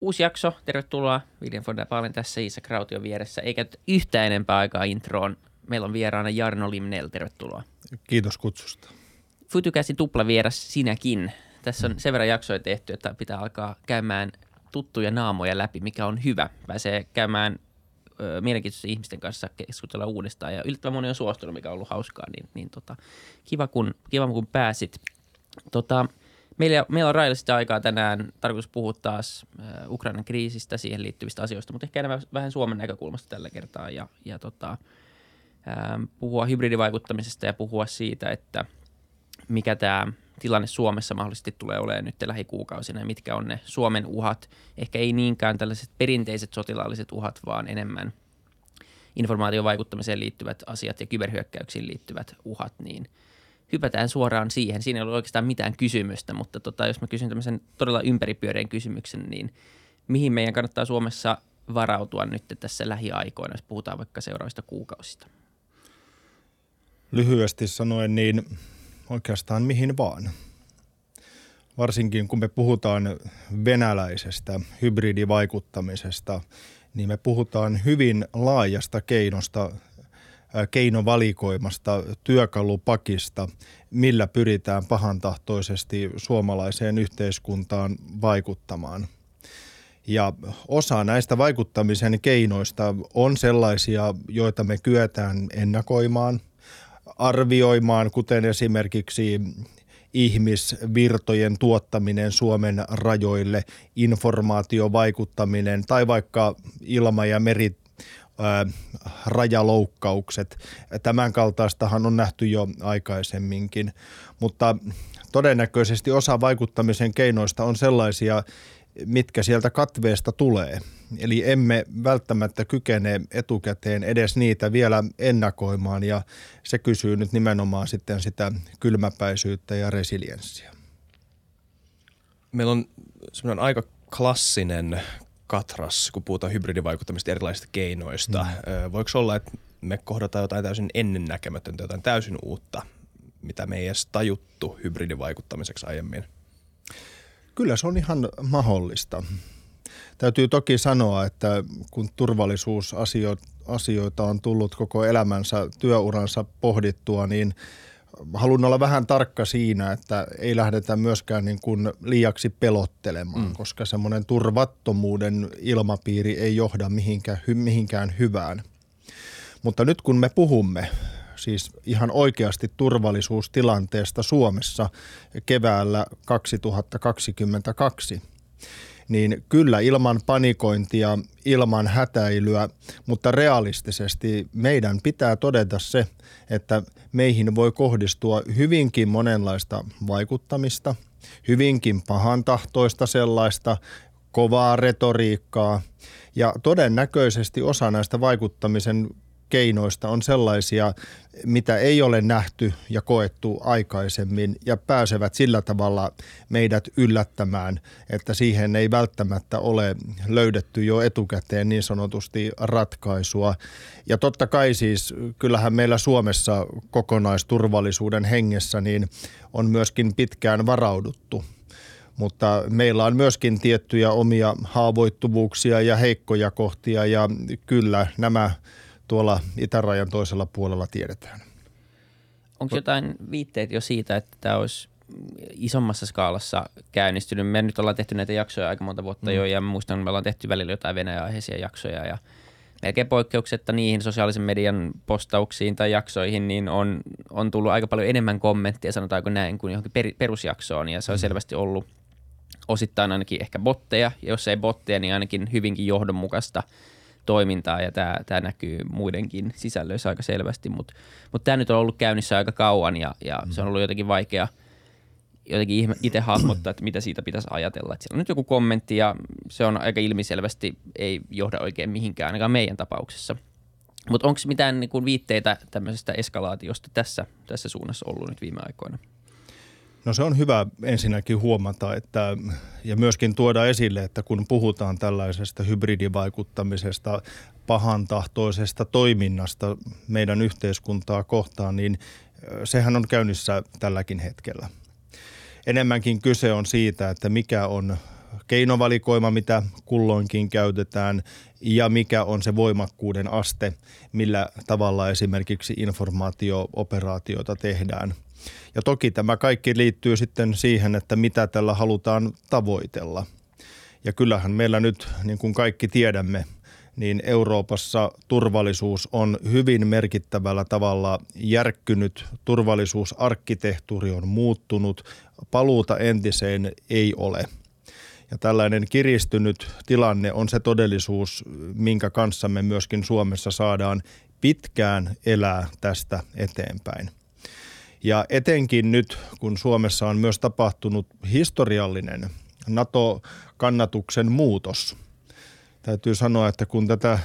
Uusi jakso, tervetuloa. Viljan von der tässä, Iisa Krautio vieressä. Eikä yhtään enempää aikaa introon. Meillä on vieraana Jarno Limnel, tervetuloa. Kiitos kutsusta. Futukäsin tupla vieras sinäkin. Tässä on sen verran jaksoja tehty, että pitää alkaa käymään tuttuja naamoja läpi, mikä on hyvä. Pääsee käymään ö, mielenkiintoisten ihmisten kanssa keskustella uudestaan ja yllättävän moni on suostunut, mikä on ollut hauskaa, niin, niin tota, kiva, kun, kiva kun pääsit. Tota, meillä, meillä on rajallisesti aikaa tänään tarkoitus puhua taas Ukrainan kriisistä, siihen liittyvistä asioista, mutta ehkä enemmän vähän Suomen näkökulmasta tällä kertaa ja, ja tota, puhua hybridivaikuttamisesta ja puhua siitä, että mikä tämä tilanne Suomessa mahdollisesti tulee olemaan nyt lähikuukausina ja mitkä on ne Suomen uhat. Ehkä ei niinkään tällaiset perinteiset sotilaalliset uhat, vaan enemmän informaatiovaikuttamiseen liittyvät asiat ja kyberhyökkäyksiin liittyvät uhat, niin hypätään suoraan siihen. Siinä ei ole oikeastaan mitään kysymystä, mutta tota, jos mä kysyn tämmöisen todella ympäripyöreän kysymyksen, niin mihin meidän kannattaa Suomessa varautua nyt tässä lähiaikoina, jos puhutaan vaikka seuraavista kuukausista? Lyhyesti sanoen, niin oikeastaan mihin vaan. Varsinkin kun me puhutaan venäläisestä hybridivaikuttamisesta, niin me puhutaan hyvin laajasta keinosta, keinovalikoimasta, työkalupakista, millä pyritään pahantahtoisesti suomalaiseen yhteiskuntaan vaikuttamaan. Ja osa näistä vaikuttamisen keinoista on sellaisia, joita me kyetään ennakoimaan – arvioimaan, kuten esimerkiksi ihmisvirtojen tuottaminen Suomen rajoille, informaatiovaikuttaminen tai vaikka ilma- ja meri rajaloukkaukset. Tämän kaltaistahan on nähty jo aikaisemminkin, mutta todennäköisesti osa vaikuttamisen keinoista on sellaisia, mitkä sieltä katveesta tulee. Eli emme välttämättä kykene etukäteen edes niitä vielä ennakoimaan ja se kysyy nyt nimenomaan sitten sitä kylmäpäisyyttä ja resilienssiä. Meillä on semmoinen aika klassinen katras, kun puhutaan hybridivaikuttamista erilaisista keinoista. Mm. Voiko olla, että me kohdataan jotain täysin ennennäkemätöntä, jotain täysin uutta, mitä me ei edes tajuttu hybridivaikuttamiseksi aiemmin – Kyllä se on ihan mahdollista. Täytyy toki sanoa, että kun turvallisuusasioita on tullut koko elämänsä, työuransa pohdittua, niin haluan olla vähän tarkka siinä, että ei lähdetä myöskään niin kuin liiaksi pelottelemaan, mm. koska semmoinen turvattomuuden ilmapiiri ei johda mihinkään, mihinkään hyvään. Mutta nyt kun me puhumme siis ihan oikeasti turvallisuustilanteesta Suomessa keväällä 2022 niin kyllä ilman panikointia, ilman hätäilyä, mutta realistisesti meidän pitää todeta se, että meihin voi kohdistua hyvinkin monenlaista vaikuttamista, hyvinkin pahantahtoista sellaista, kovaa retoriikkaa ja todennäköisesti osa näistä vaikuttamisen keinoista on sellaisia, mitä ei ole nähty ja koettu aikaisemmin ja pääsevät sillä tavalla meidät yllättämään, että siihen ei välttämättä ole löydetty jo etukäteen niin sanotusti ratkaisua. Ja totta kai siis kyllähän meillä Suomessa kokonaisturvallisuuden hengessä niin on myöskin pitkään varauduttu mutta meillä on myöskin tiettyjä omia haavoittuvuuksia ja heikkoja kohtia ja kyllä nämä tuolla itärajan toisella puolella tiedetään. Onko jotain viitteet jo siitä, että tämä olisi isommassa skaalassa käynnistynyt? Me nyt ollaan tehty näitä jaksoja aika monta vuotta mm. jo ja muistan, että me ollaan tehty välillä jotain Venäjä-aiheisia jaksoja ja melkein poikkeuksetta niihin sosiaalisen median postauksiin tai jaksoihin, niin on, on tullut aika paljon enemmän kommentteja, sanotaanko näin, kuin johonkin per, perusjaksoon ja se on mm. selvästi ollut osittain ainakin ehkä botteja, ja jos ei botteja, niin ainakin hyvinkin johdonmukaista – toimintaa ja tämä, tämä näkyy muidenkin sisällöissä aika selvästi, mutta mut tämä nyt on ollut käynnissä aika kauan ja, ja se on ollut jotenkin vaikea jotenkin itse hahmottaa, että mitä siitä pitäisi ajatella. Että siellä on nyt joku kommentti ja se on aika ilmiselvästi, ei johda oikein mihinkään, ainakaan meidän tapauksessa. Mutta onko mitään niin kuin viitteitä tämmöisestä eskalaatiosta tässä, tässä suunnassa ollut nyt viime aikoina? No se on hyvä ensinnäkin huomata että, ja myöskin tuoda esille, että kun puhutaan tällaisesta hybridivaikuttamisesta, pahantahtoisesta toiminnasta meidän yhteiskuntaa kohtaan, niin sehän on käynnissä tälläkin hetkellä. Enemmänkin kyse on siitä, että mikä on keinovalikoima, mitä kulloinkin käytetään ja mikä on se voimakkuuden aste, millä tavalla esimerkiksi informaatio-operaatioita tehdään. Ja toki tämä kaikki liittyy sitten siihen, että mitä tällä halutaan tavoitella. Ja kyllähän meillä nyt, niin kuin kaikki tiedämme, niin Euroopassa turvallisuus on hyvin merkittävällä tavalla järkkynyt, turvallisuusarkkitehtuuri on muuttunut, paluuta entiseen ei ole. Ja tällainen kiristynyt tilanne on se todellisuus, minkä kanssa me myöskin Suomessa saadaan pitkään elää tästä eteenpäin. Ja etenkin nyt, kun Suomessa on myös tapahtunut historiallinen NATO-kannatuksen muutos – täytyy sanoa, että kun tätä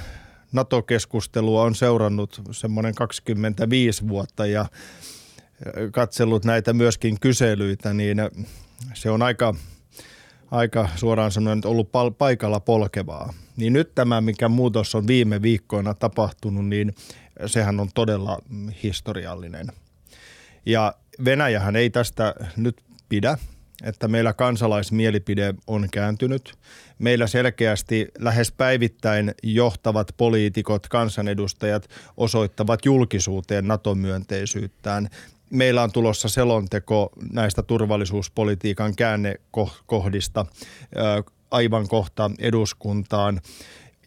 NATO-keskustelua on seurannut semmoinen 25 vuotta ja katsellut näitä myöskin kyselyitä, niin se on aika, aika suoraan sanoen ollut paikalla polkevaa. Niin nyt tämä, mikä muutos on viime viikkoina tapahtunut, niin sehän on todella historiallinen. Ja Venäjähän ei tästä nyt pidä, että meillä kansalaismielipide on kääntynyt. Meillä selkeästi lähes päivittäin johtavat poliitikot, kansanedustajat osoittavat julkisuuteen NATO-myönteisyyttään. Meillä on tulossa selonteko näistä turvallisuuspolitiikan käännekohdista aivan kohta eduskuntaan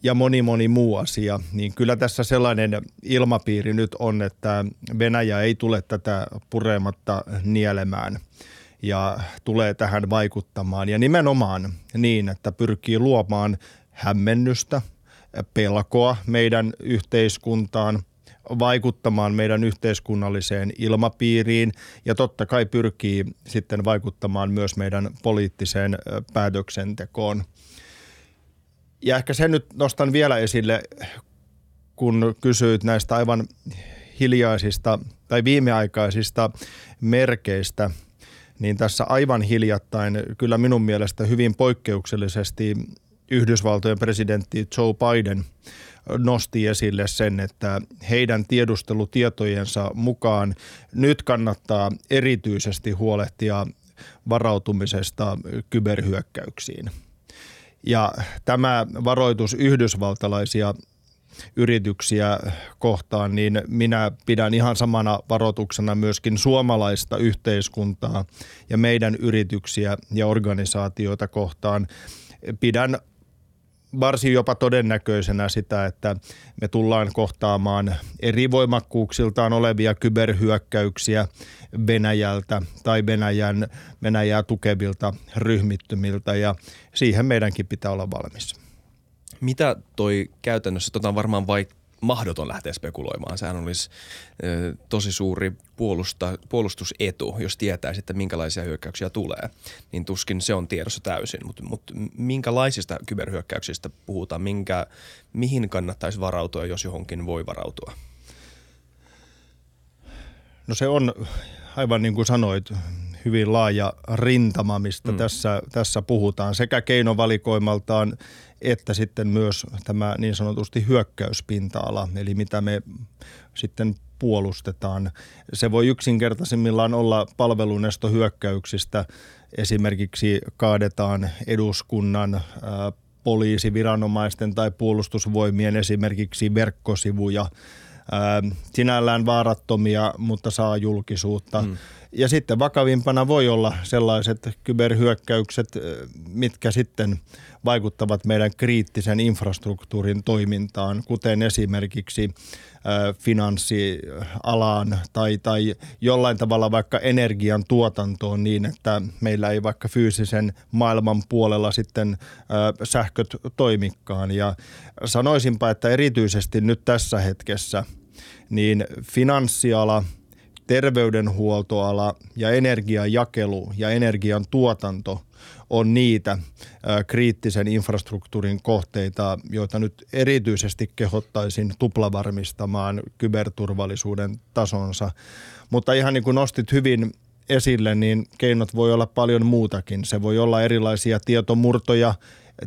ja moni moni muu asia, niin kyllä tässä sellainen ilmapiiri nyt on, että Venäjä ei tule tätä purematta nielemään – ja tulee tähän vaikuttamaan. Ja nimenomaan niin, että pyrkii luomaan hämmennystä, pelkoa meidän yhteiskuntaan, vaikuttamaan meidän yhteiskunnalliseen ilmapiiriin ja totta kai pyrkii sitten vaikuttamaan myös meidän poliittiseen päätöksentekoon. Ja ehkä sen nyt nostan vielä esille, kun kysyit näistä aivan hiljaisista tai viimeaikaisista merkeistä – niin tässä aivan hiljattain kyllä minun mielestä hyvin poikkeuksellisesti Yhdysvaltojen presidentti Joe Biden nosti esille sen, että heidän tiedustelutietojensa mukaan nyt kannattaa erityisesti huolehtia varautumisesta kyberhyökkäyksiin. Ja tämä varoitus yhdysvaltalaisia yrityksiä kohtaan, niin minä pidän ihan samana varoituksena myöskin suomalaista yhteiskuntaa ja meidän yrityksiä ja organisaatioita kohtaan. Pidän varsin jopa todennäköisenä sitä, että me tullaan kohtaamaan eri voimakkuuksiltaan olevia kyberhyökkäyksiä Venäjältä tai Venäjän, Venäjää tukevilta ryhmittymiltä ja siihen meidänkin pitää olla valmis. Mitä toi käytännössä, tota on varmaan vaik- mahdoton lähteä spekuloimaan. Sehän olisi ö, tosi suuri puolusta, puolustusetu, jos tietäisi, että minkälaisia hyökkäyksiä tulee. Niin tuskin se on tiedossa täysin. Mutta mut minkälaisista kyberhyökkäyksistä puhutaan? Minkä, mihin kannattaisi varautua, jos johonkin voi varautua? No se on aivan niin kuin sanoit, hyvin laaja rintama, mistä mm. tässä, tässä puhutaan, sekä keinovalikoimaltaan että sitten myös tämä niin sanotusti hyökkäyspinta-ala, eli mitä me sitten puolustetaan. Se voi yksinkertaisimmillaan olla palvelunestohyökkäyksistä, esimerkiksi kaadetaan eduskunnan poliisiviranomaisten tai puolustusvoimien esimerkiksi verkkosivuja, sinällään vaarattomia, mutta saa julkisuutta. Mm. Ja sitten vakavimpana voi olla sellaiset kyberhyökkäykset, mitkä sitten vaikuttavat meidän kriittisen infrastruktuurin toimintaan, kuten esimerkiksi finanssialaan tai, tai jollain tavalla vaikka energian tuotantoon niin, että meillä ei vaikka fyysisen maailman puolella sitten sähköt toimikaan. Ja sanoisinpa, että erityisesti nyt tässä hetkessä niin finanssiala – terveydenhuoltoala ja energiajakelu ja energian tuotanto on niitä kriittisen infrastruktuurin kohteita, joita nyt erityisesti kehottaisin tuplavarmistamaan kyberturvallisuuden tasonsa. Mutta ihan niin kuin nostit hyvin esille, niin keinot voi olla paljon muutakin. Se voi olla erilaisia tietomurtoja,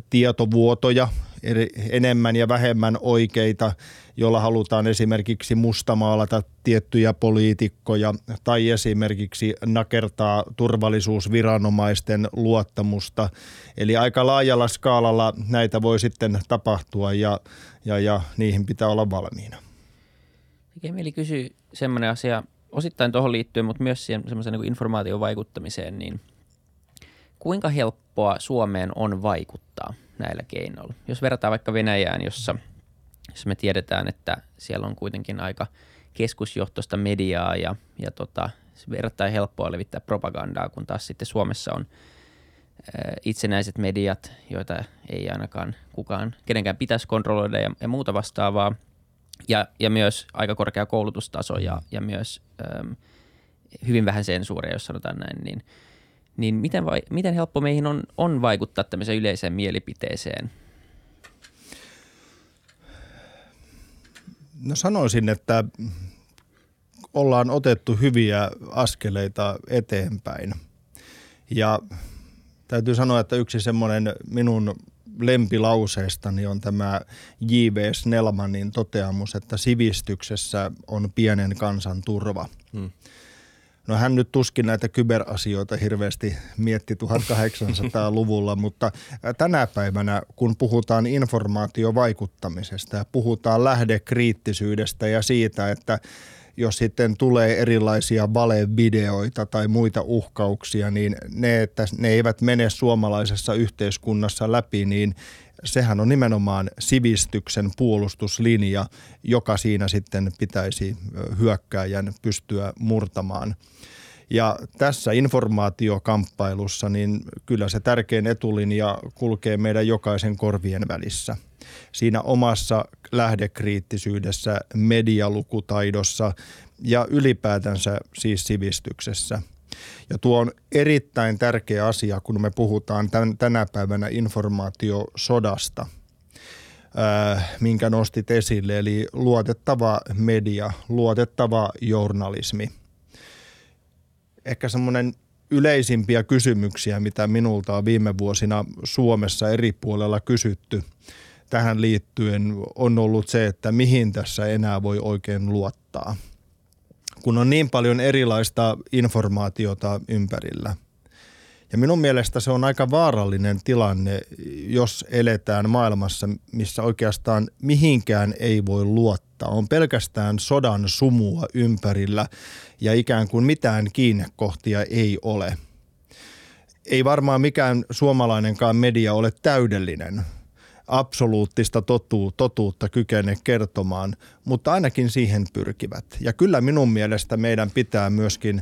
tietovuotoja, enemmän ja vähemmän oikeita, jolla halutaan esimerkiksi mustamaalata tiettyjä poliitikkoja tai esimerkiksi nakertaa turvallisuusviranomaisten luottamusta. Eli aika laajalla skaalalla näitä voi sitten tapahtua ja, ja, ja niihin pitää olla valmiina. Tekee mieli kysyä semmoinen asia osittain tuohon liittyen, mutta myös semmoisen niin informaation vaikuttamiseen, niin kuinka helppoa Suomeen on vaikuttaa näillä keinoilla? Jos verrataan vaikka Venäjään, jossa, jossa me tiedetään, että siellä on kuitenkin aika keskusjohtoista mediaa ja, ja tota, verrattain helppoa levittää propagandaa, kun taas sitten Suomessa on itsenäiset mediat, joita ei ainakaan kukaan, kenenkään pitäisi kontrolloida ja, ja muuta vastaavaa – ja, ja myös aika korkea koulutustaso ja, ja myös äm, hyvin vähän sensuuria, jos sanotaan näin, niin, niin miten, vai, miten helppo meihin on, on vaikuttaa tämmöiseen yleiseen mielipiteeseen? No sanoisin, että ollaan otettu hyviä askeleita eteenpäin. Ja täytyy sanoa, että yksi semmoinen minun lempilauseestani on tämä J.V. Snellmanin toteamus, että sivistyksessä on pienen kansan turva. No hän nyt tuskin näitä kyberasioita hirveästi mietti 1800-luvulla, mutta tänä päivänä, kun puhutaan informaatiovaikuttamisesta ja puhutaan lähdekriittisyydestä ja siitä, että jos sitten tulee erilaisia valevideoita tai muita uhkauksia, niin ne, että ne eivät mene suomalaisessa yhteiskunnassa läpi, niin sehän on nimenomaan sivistyksen puolustuslinja, joka siinä sitten pitäisi hyökkääjän pystyä murtamaan. Ja tässä informaatiokamppailussa niin kyllä se tärkein etulinja kulkee meidän jokaisen korvien välissä. Siinä omassa lähdekriittisyydessä, medialukutaidossa ja ylipäätänsä siis sivistyksessä. Ja tuo on erittäin tärkeä asia, kun me puhutaan tän, tänä päivänä informaatiosodasta, ää, minkä nostit esille, eli luotettava media, luotettava journalismi – ehkä semmoinen yleisimpiä kysymyksiä, mitä minulta on viime vuosina Suomessa eri puolella kysytty tähän liittyen, on ollut se, että mihin tässä enää voi oikein luottaa. Kun on niin paljon erilaista informaatiota ympärillä. Ja minun mielestä se on aika vaarallinen tilanne, jos eletään maailmassa, missä oikeastaan mihinkään ei voi luottaa. On pelkästään sodan sumua ympärillä ja ikään kuin mitään kiinnekohtia ei ole. Ei varmaan mikään suomalainenkaan media ole täydellinen, absoluuttista totu, totuutta kykene kertomaan, mutta ainakin siihen pyrkivät. Ja kyllä minun mielestä meidän pitää myöskin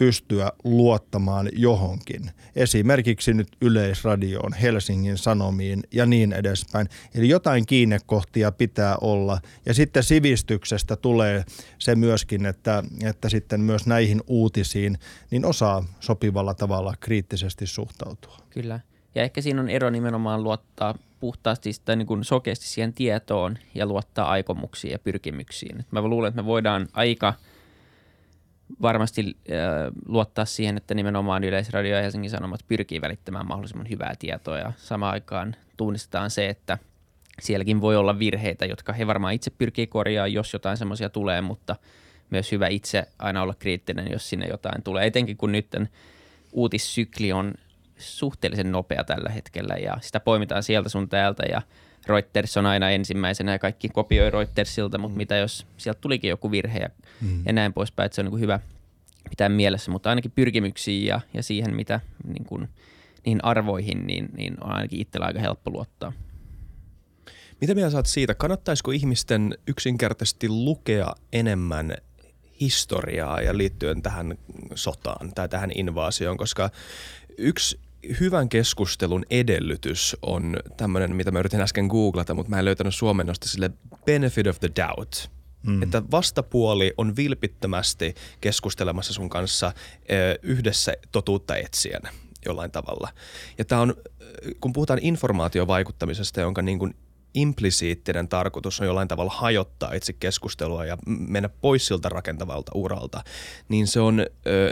pystyä luottamaan johonkin. Esimerkiksi nyt Yleisradioon, Helsingin Sanomiin ja niin edespäin. Eli jotain kiinnekohtia pitää olla. Ja sitten sivistyksestä tulee se myöskin, että, että sitten myös näihin uutisiin niin osaa sopivalla tavalla kriittisesti suhtautua. Kyllä. Ja ehkä siinä on ero nimenomaan luottaa puhtaasti tai niin kuin sokeasti siihen tietoon ja luottaa aikomuksiin ja pyrkimyksiin. mä luulen, että me voidaan aika – varmasti äh, luottaa siihen, että nimenomaan Yleisradio ja Helsingin Sanomat pyrkii välittämään mahdollisimman hyvää tietoa ja samaan aikaan tunnistetaan se, että sielläkin voi olla virheitä, jotka he varmaan itse pyrkii korjaamaan, jos jotain semmoisia tulee, mutta myös hyvä itse aina olla kriittinen, jos sinne jotain tulee. Etenkin kun nyt uutissykli on suhteellisen nopea tällä hetkellä ja sitä poimitaan sieltä sun täältä ja – Reuters on aina ensimmäisenä ja kaikki kopioi Reutersilta, mutta mm. mitä jos sieltä tulikin joku virhe ja, mm. ja näin poispäin, että se on niin kuin hyvä pitää mielessä, mutta ainakin pyrkimyksiin ja, ja siihen, mitä niin kuin, niihin arvoihin, niin, niin on ainakin itsellä aika helppo luottaa. Mitä mieltä saat siitä, kannattaisiko ihmisten yksinkertaisesti lukea enemmän historiaa ja liittyen tähän sotaan tai tähän invaasioon, koska yksi hyvän keskustelun edellytys on tämmöinen, mitä mä yritin äsken googlata, mutta mä en löytänyt suomennosta sille benefit of the doubt. Mm. Että vastapuoli on vilpittömästi keskustelemassa sun kanssa yhdessä totuutta etsien jollain tavalla. Ja tämä on, kun puhutaan informaatiovaikuttamisesta, jonka niin kuin implisiittinen tarkoitus on jollain tavalla hajottaa itse keskustelua ja mennä pois siltä rakentavalta uralta, niin se on,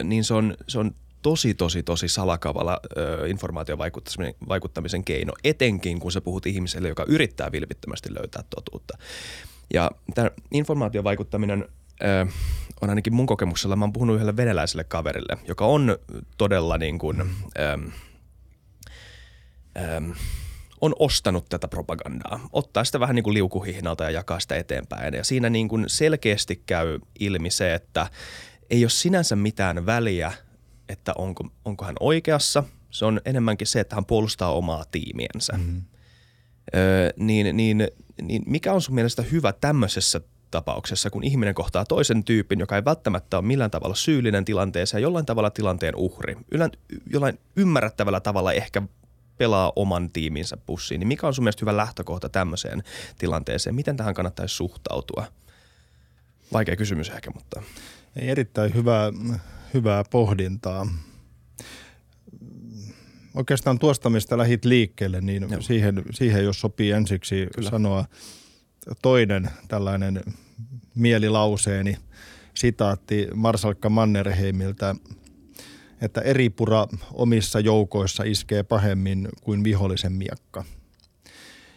niin se on, se on tosi, tosi, tosi salakavalla ö, informaatiovaikuttamisen vaikuttamisen keino, etenkin kun sä puhut ihmiselle, joka yrittää vilpittömästi löytää totuutta. Ja tämä informaatiovaikuttaminen ö, on ainakin mun kokemuksella, mä oon puhunut yhdelle venäläiselle kaverille, joka on todella niin kuin, ö, ö, on ostanut tätä propagandaa, ottaa sitä vähän niin kuin liukuhihnalta ja jakaa sitä eteenpäin. Ja siinä niin kuin selkeästi käy ilmi se, että ei ole sinänsä mitään väliä, että onko, onko hän oikeassa. Se on enemmänkin se, että hän puolustaa omaa tiimiensä. Mm-hmm. Öö, niin, niin, niin mikä on sun mielestä hyvä tämmöisessä tapauksessa, kun ihminen kohtaa toisen tyypin, joka ei välttämättä ole millään tavalla syyllinen tilanteeseen, jollain tavalla tilanteen uhri, Ylän, jollain ymmärrettävällä tavalla ehkä pelaa oman tiiminsä pussiin, niin mikä on sun mielestä hyvä lähtökohta tämmöiseen tilanteeseen? Miten tähän kannattaisi suhtautua? Vaikea kysymys ehkä, mutta... Ei erittäin hyvää, hyvää pohdintaa. Oikeastaan tuosta, mistä lähit liikkeelle, niin siihen, siihen jos sopii ensiksi Kyllä. sanoa toinen tällainen mielilauseeni, sitaatti Marsalkka Mannerheimiltä – että eri pura omissa joukoissa iskee pahemmin kuin vihollisen miekka.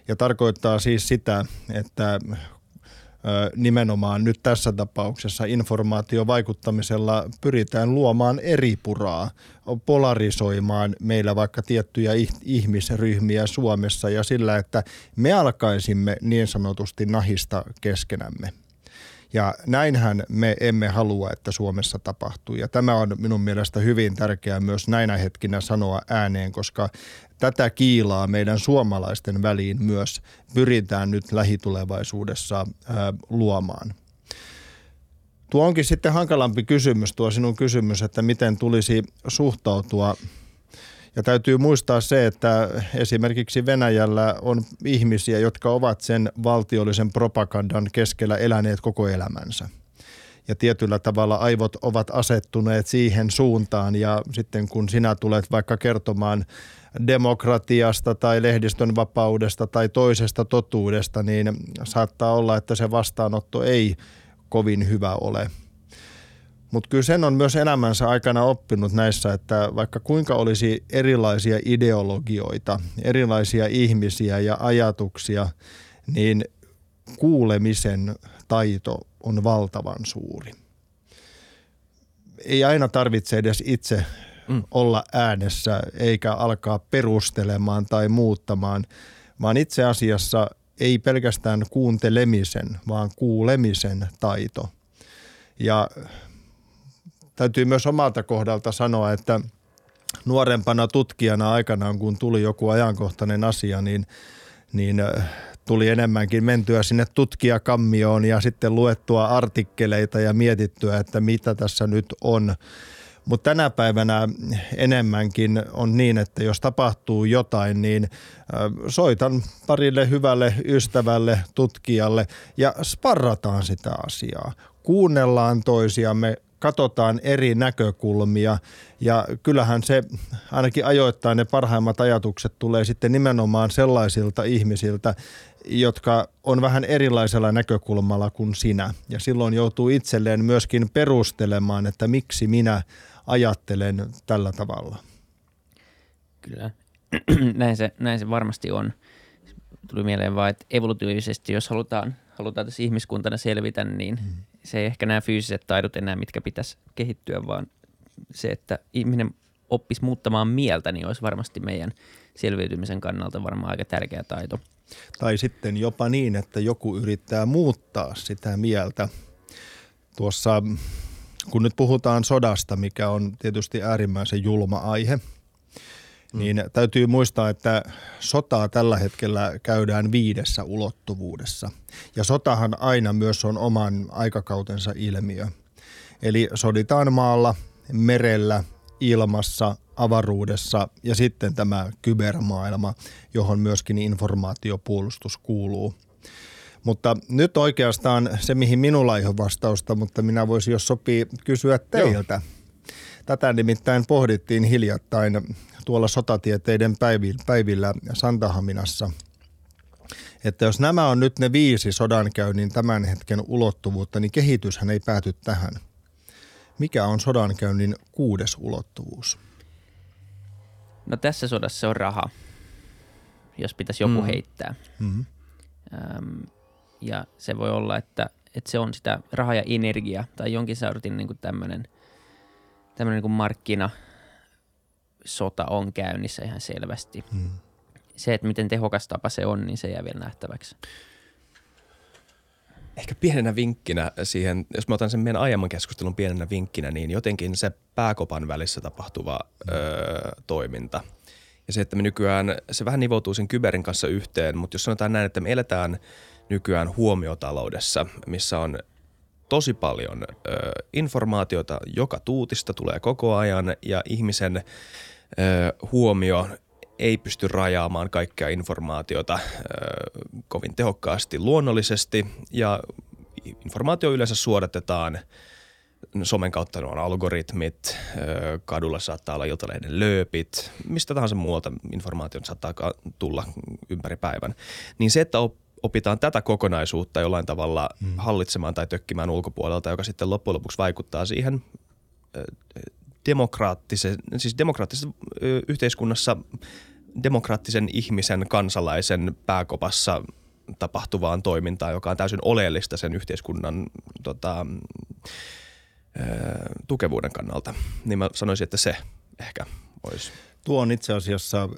Ja tarkoittaa siis sitä, että nimenomaan nyt tässä tapauksessa informaatiovaikuttamisella pyritään luomaan eri puraa, polarisoimaan meillä vaikka tiettyjä ihmisryhmiä Suomessa ja sillä, että me alkaisimme niin sanotusti nahista keskenämme. Ja näinhän me emme halua, että Suomessa tapahtuu. Ja tämä on minun mielestä hyvin tärkeää myös näinä hetkinä sanoa ääneen, koska tätä kiilaa meidän suomalaisten väliin myös pyritään nyt lähitulevaisuudessa luomaan. Tuo onkin sitten hankalampi kysymys, tuo sinun kysymys, että miten tulisi suhtautua ja täytyy muistaa se, että esimerkiksi Venäjällä on ihmisiä, jotka ovat sen valtiollisen propagandan keskellä eläneet koko elämänsä. Ja tietyllä tavalla aivot ovat asettuneet siihen suuntaan. Ja sitten kun sinä tulet vaikka kertomaan demokratiasta tai lehdistön vapaudesta tai toisesta totuudesta, niin saattaa olla, että se vastaanotto ei kovin hyvä ole – mutta kyllä sen on myös elämänsä aikana oppinut näissä, että vaikka kuinka olisi erilaisia ideologioita, erilaisia ihmisiä ja ajatuksia, niin kuulemisen taito on valtavan suuri. Ei aina tarvitse edes itse mm. olla äänessä eikä alkaa perustelemaan tai muuttamaan, vaan itse asiassa ei pelkästään kuuntelemisen, vaan kuulemisen taito. Ja täytyy myös omalta kohdalta sanoa, että nuorempana tutkijana aikanaan, kun tuli joku ajankohtainen asia, niin, niin tuli enemmänkin mentyä sinne tutkijakammioon ja sitten luettua artikkeleita ja mietittyä, että mitä tässä nyt on. Mutta tänä päivänä enemmänkin on niin, että jos tapahtuu jotain, niin soitan parille hyvälle ystävälle, tutkijalle ja sparrataan sitä asiaa. Kuunnellaan toisiamme, katsotaan eri näkökulmia ja kyllähän se ainakin ajoittain ne parhaimmat ajatukset tulee sitten nimenomaan sellaisilta ihmisiltä, jotka on vähän erilaisella näkökulmalla kuin sinä. Ja silloin joutuu itselleen myöskin perustelemaan, että miksi minä ajattelen tällä tavalla. Kyllä, näin se, näin se varmasti on. Tuli mieleen vaan, että evolutiivisesti, jos halutaan, halutaan tässä ihmiskuntana selvitä, niin hmm se ei ehkä nämä fyysiset taidot enää, mitkä pitäisi kehittyä, vaan se, että ihminen oppisi muuttamaan mieltä, niin olisi varmasti meidän selviytymisen kannalta varmaan aika tärkeä taito. Tai sitten jopa niin, että joku yrittää muuttaa sitä mieltä. Tuossa, kun nyt puhutaan sodasta, mikä on tietysti äärimmäisen julma aihe – Mm. niin täytyy muistaa, että sotaa tällä hetkellä käydään viidessä ulottuvuudessa. Ja sotahan aina myös on oman aikakautensa ilmiö. Eli soditaan maalla, merellä, ilmassa, avaruudessa ja sitten tämä kybermaailma, johon myöskin informaatiopuolustus kuuluu. Mutta nyt oikeastaan se, mihin minulla ei ole vastausta, mutta minä voisin, jos sopii, kysyä teiltä. Joo. Tätä nimittäin pohdittiin hiljattain tuolla sotatieteiden päivillä Santahaminassa, että jos nämä on nyt ne viisi sodankäynnin tämän hetken ulottuvuutta, niin kehityshän ei pääty tähän. Mikä on sodankäynnin kuudes ulottuvuus? No tässä sodassa se on raha, jos pitäisi joku mm. heittää. Mm-hmm. Öm, ja se voi olla, että, että se on sitä raha ja energia tai jonkin sortin niin tämmöinen tämmöinen niin markkina sota on käynnissä ihan selvästi. Mm. Se, että miten tehokas tapa se on, niin se jää vielä nähtäväksi. Ehkä pienenä vinkkinä siihen, jos mä otan sen meidän aiemman keskustelun pienenä vinkkinä, niin jotenkin se pääkopan välissä tapahtuva mm. öö, toiminta. Ja se, että me nykyään, se vähän nivoutuu sen kyberin kanssa yhteen, mutta jos sanotaan näin, että me eletään nykyään huomiotaloudessa, missä on tosi paljon ö, informaatiota, joka tuutista tulee koko ajan ja ihmisen ö, huomio ei pysty rajaamaan kaikkea informaatiota ö, kovin tehokkaasti luonnollisesti ja informaatio yleensä suodatetaan somen kautta on algoritmit, kadulla saattaa olla iltalehden lööpit, mistä tahansa muualta informaation saattaa tulla ympäri päivän. Niin se, että opitaan tätä kokonaisuutta jollain tavalla mm. hallitsemaan tai tökkimään ulkopuolelta, joka sitten loppujen lopuksi vaikuttaa siihen demokraattisen, siis demokraattisessa yhteiskunnassa demokraattisen ihmisen, kansalaisen pääkopassa tapahtuvaan toimintaan, joka on täysin oleellista sen yhteiskunnan tota, tukevuuden kannalta. Niin mä sanoisin, että se ehkä olisi. Tuo on itse asiassa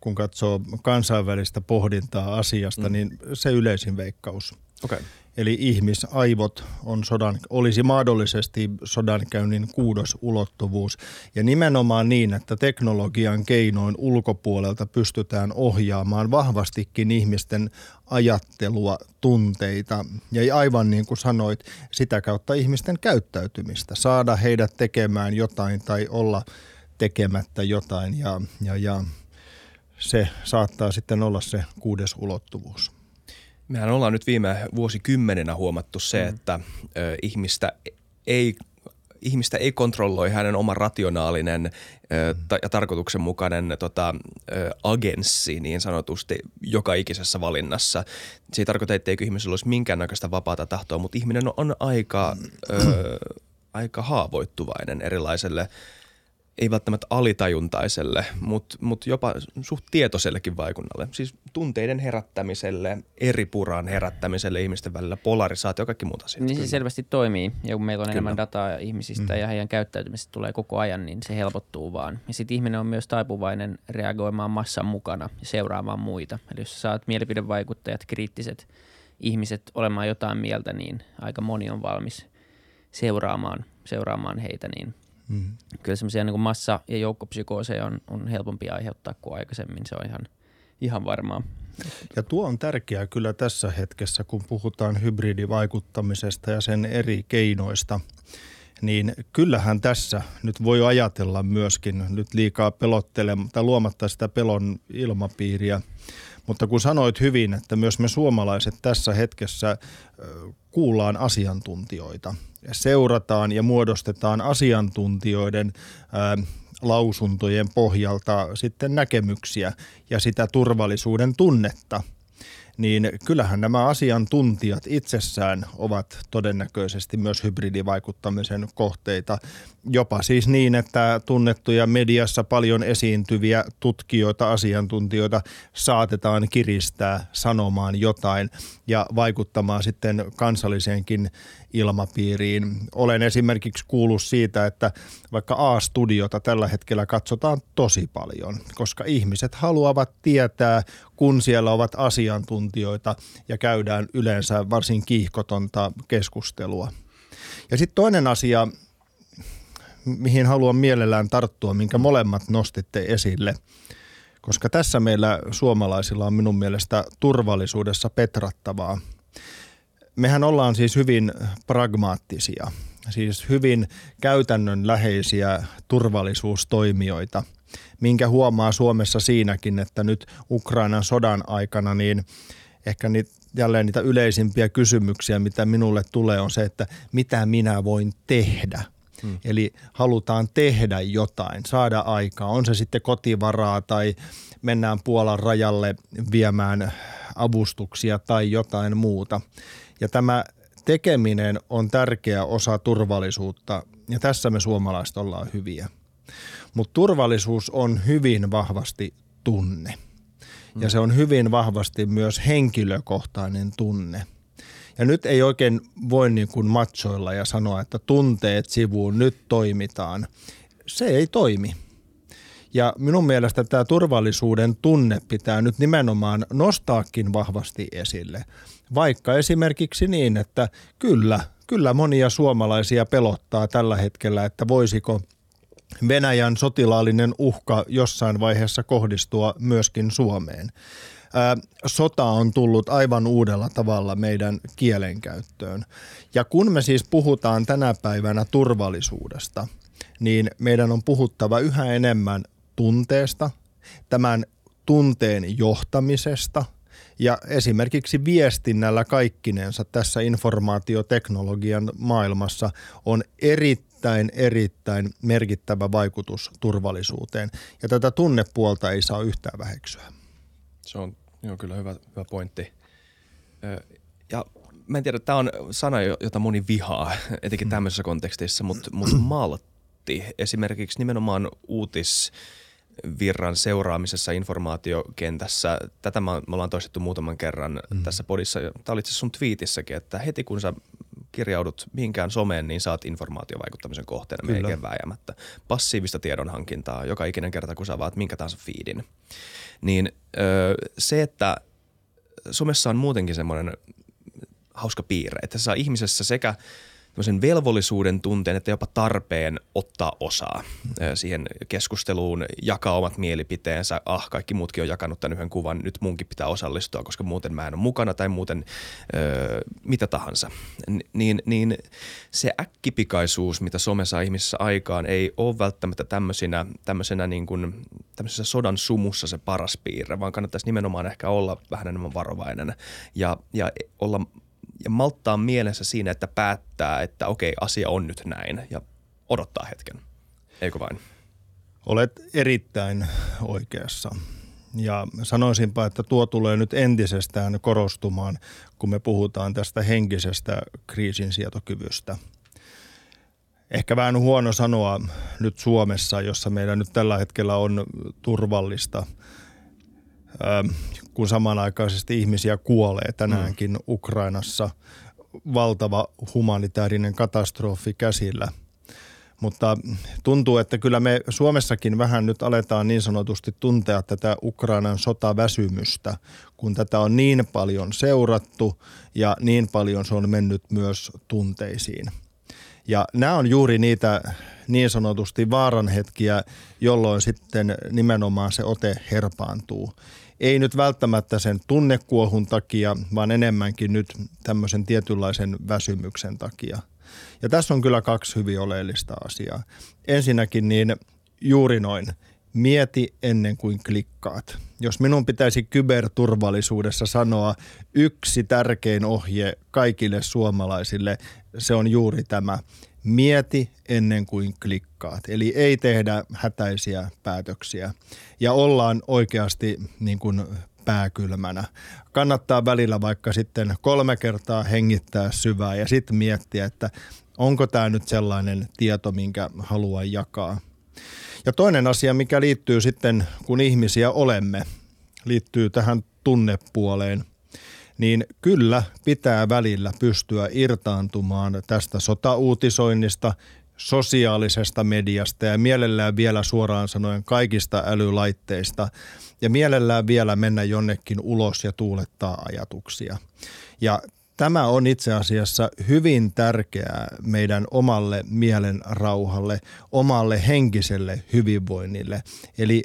kun katsoo kansainvälistä pohdintaa asiasta, mm. niin se yleisin veikkaus. Okay. Eli ihmisaivot on sodan, olisi mahdollisesti sodankäynnin kuudos ulottuvuus. Ja nimenomaan niin, että teknologian keinoin ulkopuolelta pystytään ohjaamaan vahvastikin ihmisten ajattelua, tunteita ja aivan niin kuin sanoit, sitä kautta ihmisten käyttäytymistä. Saada heidät tekemään jotain tai olla tekemättä jotain ja, ja, ja se saattaa sitten olla se kuudes ulottuvuus. Mehän ollaan nyt viime vuosikymmenenä huomattu se, mm. että ö, ihmistä ei ihmistä ei kontrolloi hänen oma rationaalinen ö, ta- ja tarkoituksenmukainen tota, ö, agenssi niin sanotusti joka ikisessä valinnassa. Se ei tarkoita, etteikö ihmisellä olisi minkäännäköistä vapaata tahtoa, mutta ihminen on, on aika, ö, aika haavoittuvainen erilaiselle – ei välttämättä alitajuntaiselle, mutta mut jopa suht tietoisellekin vaikunnalle. Siis tunteiden herättämiselle, eri puran herättämiselle ihmisten välillä, polarisaatio, kaikki muut asiat. Niin se selvästi toimii. Ja kun meillä on Kyllä. enemmän dataa ihmisistä mm. ja heidän käyttäytymisestä tulee koko ajan, niin se helpottuu vaan. Ja sitten ihminen on myös taipuvainen reagoimaan massan mukana ja seuraamaan muita. Eli jos saat mielipidevaikuttajat, kriittiset ihmiset olemaan jotain mieltä, niin aika moni on valmis seuraamaan, seuraamaan heitä, niin – Mm. Kyllä semmoisia niin massa- ja joukkopsykooseja on, on helpompi aiheuttaa kuin aikaisemmin, se on ihan, ihan varmaa. Ja tuo on tärkeää kyllä tässä hetkessä, kun puhutaan hybridivaikuttamisesta ja sen eri keinoista. Niin kyllähän tässä nyt voi ajatella myöskin nyt liikaa pelottelematta luomatta sitä pelon ilmapiiriä. Mutta kun sanoit hyvin, että myös me suomalaiset tässä hetkessä kuullaan asiantuntijoita seurataan ja muodostetaan asiantuntijoiden lausuntojen pohjalta sitten näkemyksiä ja sitä turvallisuuden tunnetta – niin kyllähän nämä asiantuntijat itsessään ovat todennäköisesti myös hybridivaikuttamisen kohteita. Jopa siis niin, että tunnettuja mediassa paljon esiintyviä tutkijoita, asiantuntijoita saatetaan kiristää sanomaan jotain ja vaikuttamaan sitten kansalliseenkin ilmapiiriin. Olen esimerkiksi kuullut siitä, että vaikka A-studiota tällä hetkellä katsotaan tosi paljon, koska ihmiset haluavat tietää, kun siellä ovat asiantuntijoita ja käydään yleensä varsin kiihkotonta keskustelua. Ja sitten toinen asia, mihin haluan mielellään tarttua, minkä molemmat nostitte esille, koska tässä meillä suomalaisilla on minun mielestä turvallisuudessa petrattavaa – mehän ollaan siis hyvin pragmaattisia, siis hyvin käytännönläheisiä turvallisuustoimijoita, minkä huomaa Suomessa siinäkin, että nyt Ukrainan sodan aikana niin ehkä niitä, jälleen niitä yleisimpiä kysymyksiä, mitä minulle tulee, on se, että mitä minä voin tehdä – Hmm. Eli halutaan tehdä jotain, saada aikaa. On se sitten kotivaraa tai mennään Puolan rajalle viemään avustuksia tai jotain muuta. Ja tämä tekeminen on tärkeä osa turvallisuutta ja tässä me suomalaiset ollaan hyviä. Mutta turvallisuus on hyvin vahvasti tunne ja se on hyvin vahvasti myös henkilökohtainen tunne. Ja nyt ei oikein voi niin kuin matsoilla ja sanoa, että tunteet sivuun, nyt toimitaan. Se ei toimi. Ja minun mielestä tämä turvallisuuden tunne pitää nyt nimenomaan nostaakin vahvasti esille. Vaikka esimerkiksi niin, että kyllä, kyllä monia suomalaisia pelottaa tällä hetkellä, että voisiko Venäjän sotilaallinen uhka jossain vaiheessa kohdistua myöskin Suomeen. Sota on tullut aivan uudella tavalla meidän kielenkäyttöön. Ja kun me siis puhutaan tänä päivänä turvallisuudesta, niin meidän on puhuttava yhä enemmän tunteesta, tämän tunteen johtamisesta ja esimerkiksi viestinnällä kaikkinensa tässä informaatioteknologian maailmassa on erittäin, erittäin merkittävä vaikutus turvallisuuteen. Ja tätä tunnepuolta ei saa yhtään väheksyä. Se on, on kyllä hyvä, hyvä pointti. Ja mä en tiedä, tämä on sana, jota moni vihaa, etenkin tämmöisessä kontekstissa, mutta, mutta maltti, esimerkiksi nimenomaan uutis virran seuraamisessa informaatiokentässä. Tätä me ollaan toistettu muutaman kerran mm. tässä podissa. Tämä oli itse sun twiitissäkin, että heti kun sä kirjaudut mihinkään someen, niin saat informaatiovaikuttamisen kohteena melkein vääjäämättä. Passiivista tiedonhankintaa joka ikinen kerta, kun sä vaat minkä tahansa feedin. Niin öö, se, että somessa on muutenkin semmoinen hauska piirre, että se saa ihmisessä sekä – velvollisuuden tunteen, että jopa tarpeen ottaa osaa siihen keskusteluun, jakaa omat mielipiteensä. Ah, kaikki muutkin on jakanut tämän yhden kuvan, nyt munkin pitää osallistua, koska muuten mä en ole mukana tai muuten ö, mitä tahansa. Niin, niin se äkkipikaisuus, mitä some saa ihmisissä aikaan, ei ole välttämättä tämmöisenä, tämmöisenä niin kuin, tämmöisessä sodan sumussa se paras piirre, vaan kannattaisi nimenomaan ehkä olla vähän enemmän varovainen ja, ja olla – ja malttaa mielessä siinä, että päättää, että okei, asia on nyt näin ja odottaa hetken. Eikö vain? Olet erittäin oikeassa. Ja sanoisinpa, että tuo tulee nyt entisestään korostumaan, kun me puhutaan tästä henkisestä kriisinsietokyvystä. Ehkä vähän huono sanoa nyt Suomessa, jossa meillä nyt tällä hetkellä on turvallista kun samanaikaisesti ihmisiä kuolee tänäänkin mm. Ukrainassa. Valtava humanitaarinen katastrofi käsillä. Mutta tuntuu, että kyllä me Suomessakin vähän nyt aletaan niin sanotusti tuntea tätä Ukrainan sotaväsymystä, kun tätä on niin paljon seurattu ja niin paljon se on mennyt myös tunteisiin. Ja nämä on juuri niitä niin sanotusti vaaranhetkiä, jolloin sitten nimenomaan se ote herpaantuu ei nyt välttämättä sen tunnekuohun takia, vaan enemmänkin nyt tämmöisen tietynlaisen väsymyksen takia. Ja tässä on kyllä kaksi hyvin oleellista asiaa. Ensinnäkin niin juuri noin, mieti ennen kuin klikkaat. Jos minun pitäisi kyberturvallisuudessa sanoa yksi tärkein ohje kaikille suomalaisille, se on juuri tämä mieti ennen kuin klikkaat. Eli ei tehdä hätäisiä päätöksiä ja ollaan oikeasti niin kuin pääkylmänä. Kannattaa välillä vaikka sitten kolme kertaa hengittää syvää ja sitten miettiä, että onko tämä nyt sellainen tieto, minkä haluan jakaa. Ja toinen asia, mikä liittyy sitten, kun ihmisiä olemme, liittyy tähän tunnepuoleen – niin kyllä pitää välillä pystyä irtaantumaan tästä sotauutisoinnista, sosiaalisesta mediasta ja mielellään vielä suoraan sanoen kaikista älylaitteista ja mielellään vielä mennä jonnekin ulos ja tuulettaa ajatuksia. Ja tämä on itse asiassa hyvin tärkeää meidän omalle mielen rauhalle, omalle henkiselle hyvinvoinnille. Eli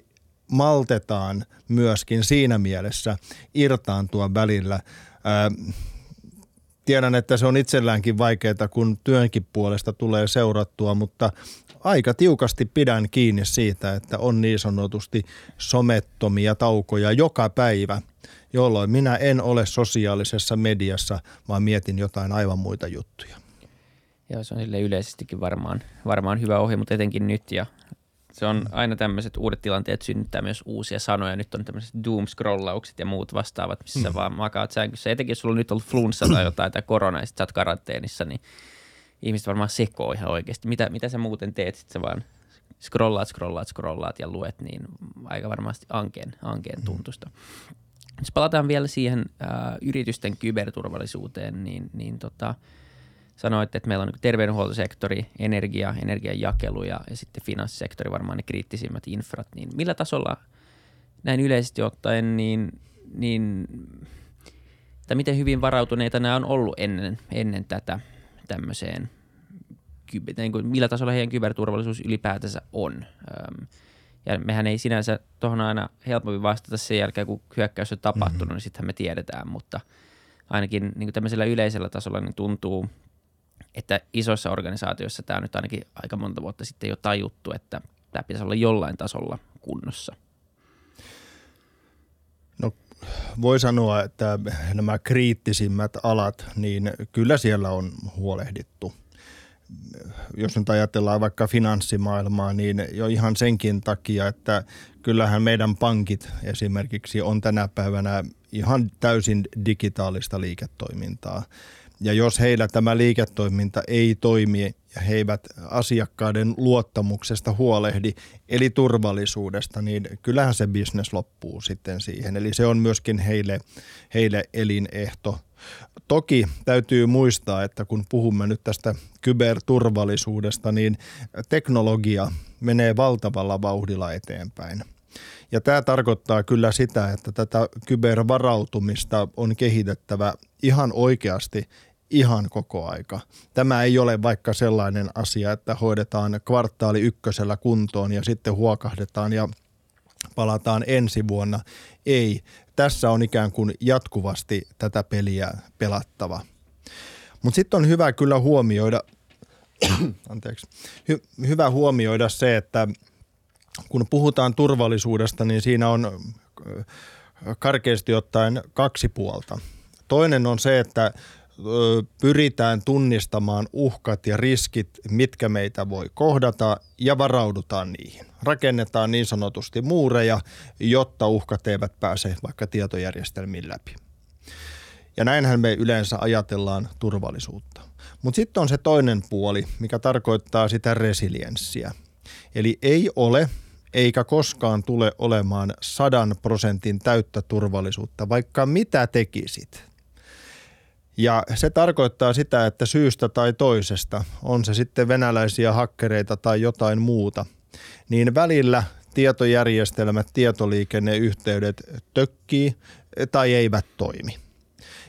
maltetaan myöskin siinä mielessä irtaantua välillä. Ää, tiedän, että se on itselläänkin vaikeaa, kun työnkin puolesta tulee seurattua, mutta aika tiukasti pidän kiinni siitä, että on niin sanotusti somettomia taukoja joka päivä, jolloin minä en ole sosiaalisessa mediassa, vaan mietin jotain aivan muita juttuja. Joo, se on sille yleisestikin varmaan, varmaan hyvä ohje, mutta etenkin nyt ja Se on aina tämmöiset uudet tilanteet synnyttää myös uusia sanoja. Nyt on tämmöiset doom-scrollaukset ja muut vastaavat, missä mm. vaan makaat sänkyssä. Etenkin jos sulla on nyt ollut flunssa tai jotain tai korona ja sit sä oot karanteenissa, niin ihmiset varmaan sekoo ihan oikeasti. Mitä, mitä sä muuten teet? Sitten sä vaan scrollaat, scrollaat, scrollaat ja luet, niin aika varmasti ankeen, ankeen mm. tuntusta. Mm. Jos palataan vielä siihen äh, yritysten kyberturvallisuuteen, niin, niin tota, sanoitte, että meillä on niin terveydenhuoltosektori, energia, energiajakelu ja, ja sitten finanssisektori varmaan ne kriittisimmät infrat. Niin millä tasolla näin yleisesti ottaen, niin, niin tai miten hyvin varautuneita nämä on ollut ennen, ennen tätä tämmöiseen, niin kuin, millä tasolla heidän kyberturvallisuus ylipäätänsä on. Ja mehän ei sinänsä tuohon aina helpommin vastata sen jälkeen, kun hyökkäys on tapahtunut, mm-hmm. niin sittenhän me tiedetään, mutta ainakin niin kuin tämmöisellä yleisellä tasolla niin tuntuu, että isoissa organisaatioissa tämä on nyt ainakin aika monta vuotta sitten jo tajuttu, että tämä pitäisi olla jollain tasolla kunnossa. No voi sanoa, että nämä kriittisimmät alat, niin kyllä siellä on huolehdittu jos nyt ajatellaan vaikka finanssimaailmaa, niin jo ihan senkin takia, että kyllähän meidän pankit esimerkiksi on tänä päivänä ihan täysin digitaalista liiketoimintaa. Ja jos heillä tämä liiketoiminta ei toimi ja he eivät asiakkaiden luottamuksesta huolehdi, eli turvallisuudesta, niin kyllähän se bisnes loppuu sitten siihen. Eli se on myöskin heille, heille elinehto. Toki täytyy muistaa, että kun puhumme nyt tästä kyberturvallisuudesta, niin teknologia menee valtavalla vauhdilla eteenpäin. Ja tämä tarkoittaa kyllä sitä, että tätä kybervarautumista on kehitettävä ihan oikeasti ihan koko aika. Tämä ei ole vaikka sellainen asia, että hoidetaan kvartaali ykkösellä kuntoon ja sitten huokahdetaan ja palataan ensi vuonna. Ei, tässä on ikään kuin jatkuvasti tätä peliä pelattava. Mutta sitten on hyvä kyllä huomioida, anteeksi, hy, hyvä huomioida se, että kun puhutaan turvallisuudesta, niin siinä on karkeasti ottaen kaksi puolta. Toinen on se, että pyritään tunnistamaan uhkat ja riskit, mitkä meitä voi kohdata ja varaudutaan niihin. Rakennetaan niin sanotusti muureja, jotta uhkat eivät pääse vaikka tietojärjestelmiin läpi. Ja näinhän me yleensä ajatellaan turvallisuutta. Mutta sitten on se toinen puoli, mikä tarkoittaa sitä resilienssiä. Eli ei ole eikä koskaan tule olemaan sadan prosentin täyttä turvallisuutta, vaikka mitä tekisit. Ja se tarkoittaa sitä, että syystä tai toisesta, on se sitten venäläisiä hakkereita tai jotain muuta, niin välillä tietojärjestelmät, tietoliikenneyhteydet tökkii tai eivät toimi.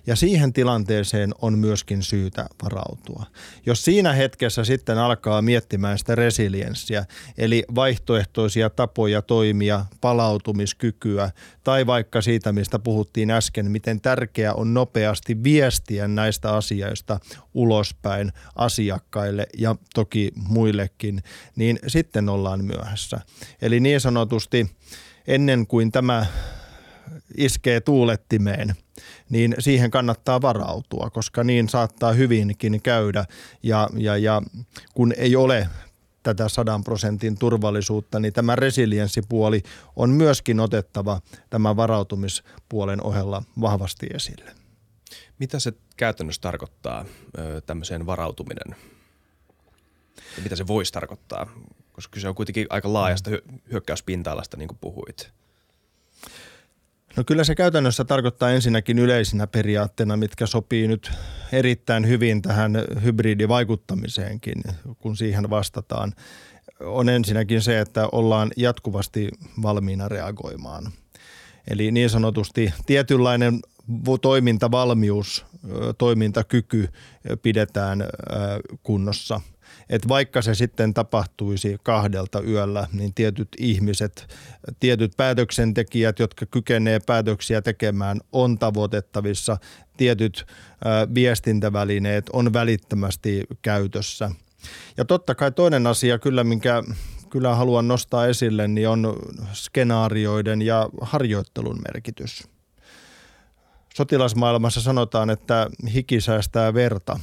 Ja siihen tilanteeseen on myöskin syytä varautua. Jos siinä hetkessä sitten alkaa miettimään sitä resilienssiä, eli vaihtoehtoisia tapoja toimia, palautumiskykyä, tai vaikka siitä, mistä puhuttiin äsken, miten tärkeää on nopeasti viestiä näistä asioista ulospäin asiakkaille ja toki muillekin, niin sitten ollaan myöhässä. Eli niin sanotusti ennen kuin tämä iskee tuulettimeen, niin siihen kannattaa varautua, koska niin saattaa hyvinkin käydä ja, ja, ja kun ei ole tätä sadan prosentin turvallisuutta, niin tämä resilienssipuoli on myöskin otettava tämän varautumispuolen ohella vahvasti esille. Mitä se käytännössä tarkoittaa, tämmöiseen varautuminen? Ja mitä se voisi tarkoittaa? Koska kyse on kuitenkin aika laajasta hyökkäyspinta-alasta, niin kuin puhuit. No kyllä se käytännössä tarkoittaa ensinnäkin yleisinä periaatteena, mitkä sopii nyt erittäin hyvin tähän hybridivaikuttamiseenkin, kun siihen vastataan. On ensinnäkin se, että ollaan jatkuvasti valmiina reagoimaan. Eli niin sanotusti tietynlainen toimintavalmius, toimintakyky pidetään kunnossa – että vaikka se sitten tapahtuisi kahdelta yöllä, niin tietyt ihmiset, tietyt päätöksentekijät, jotka kykenee päätöksiä tekemään, on tavoitettavissa. Tietyt viestintävälineet on välittömästi käytössä. Ja totta kai toinen asia kyllä, minkä kyllä haluan nostaa esille, niin on skenaarioiden ja harjoittelun merkitys. sotilasmaailmassa sanotaan, että hiki säästää verta.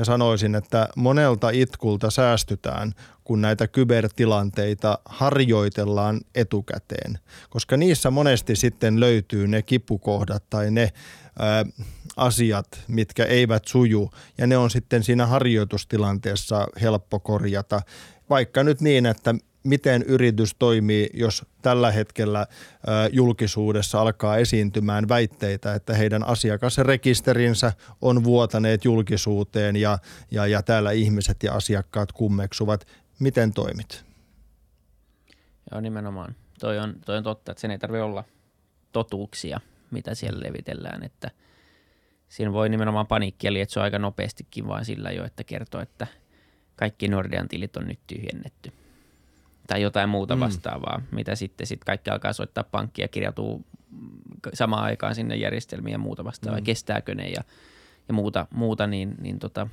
Ja sanoisin, että monelta itkulta säästytään, kun näitä kybertilanteita harjoitellaan etukäteen. Koska niissä monesti sitten löytyy ne kipukohdat tai ne ää, asiat, mitkä eivät suju. Ja ne on sitten siinä harjoitustilanteessa helppo korjata. Vaikka nyt niin, että miten yritys toimii, jos tällä hetkellä julkisuudessa alkaa esiintymään väitteitä, että heidän asiakasrekisterinsä on vuotaneet julkisuuteen ja, ja, ja täällä ihmiset ja asiakkaat kummeksuvat. Miten toimit? Joo, nimenomaan. Toi on, toi on totta, että sen ei tarvitse olla totuuksia, mitä siellä levitellään, että siinä voi nimenomaan paniikkia lietsoa aika nopeastikin vaan sillä jo, että kertoo, että kaikki Nordean tilit on nyt tyhjennetty tai jotain muuta mm. vastaavaa, mitä sitten sit kaikki alkaa soittaa pankkia ja kirjautuu samaan aikaan sinne järjestelmiin ja muuta vastaavaa, mm. kestääkö ne ja, ja muuta, muuta niin, niin tota,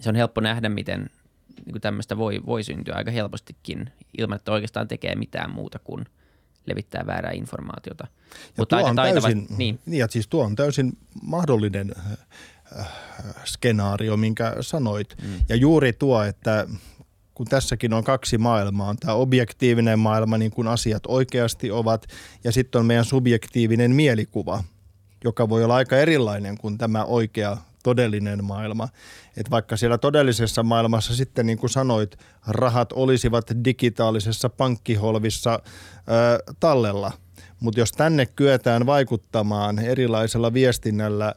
se on helppo nähdä, miten niin tämmöistä voi, voi syntyä aika helpostikin ilman, että oikeastaan tekee mitään muuta kuin levittää väärää informaatiota. Ja Mutta tuo on täysin, niin. Niin, siis tuo on täysin mahdollinen äh, äh, skenaario, minkä sanoit. Mm. Ja juuri tuo, että kun tässäkin on kaksi maailmaa. On tämä objektiivinen maailma, niin kuin asiat oikeasti ovat, ja sitten on meidän subjektiivinen mielikuva, joka voi olla aika erilainen kuin tämä oikea todellinen maailma. Et vaikka siellä todellisessa maailmassa sitten, niin kuin sanoit, rahat olisivat digitaalisessa pankkiholvissa ö, tallella, mutta jos tänne kyetään vaikuttamaan erilaisella viestinnällä,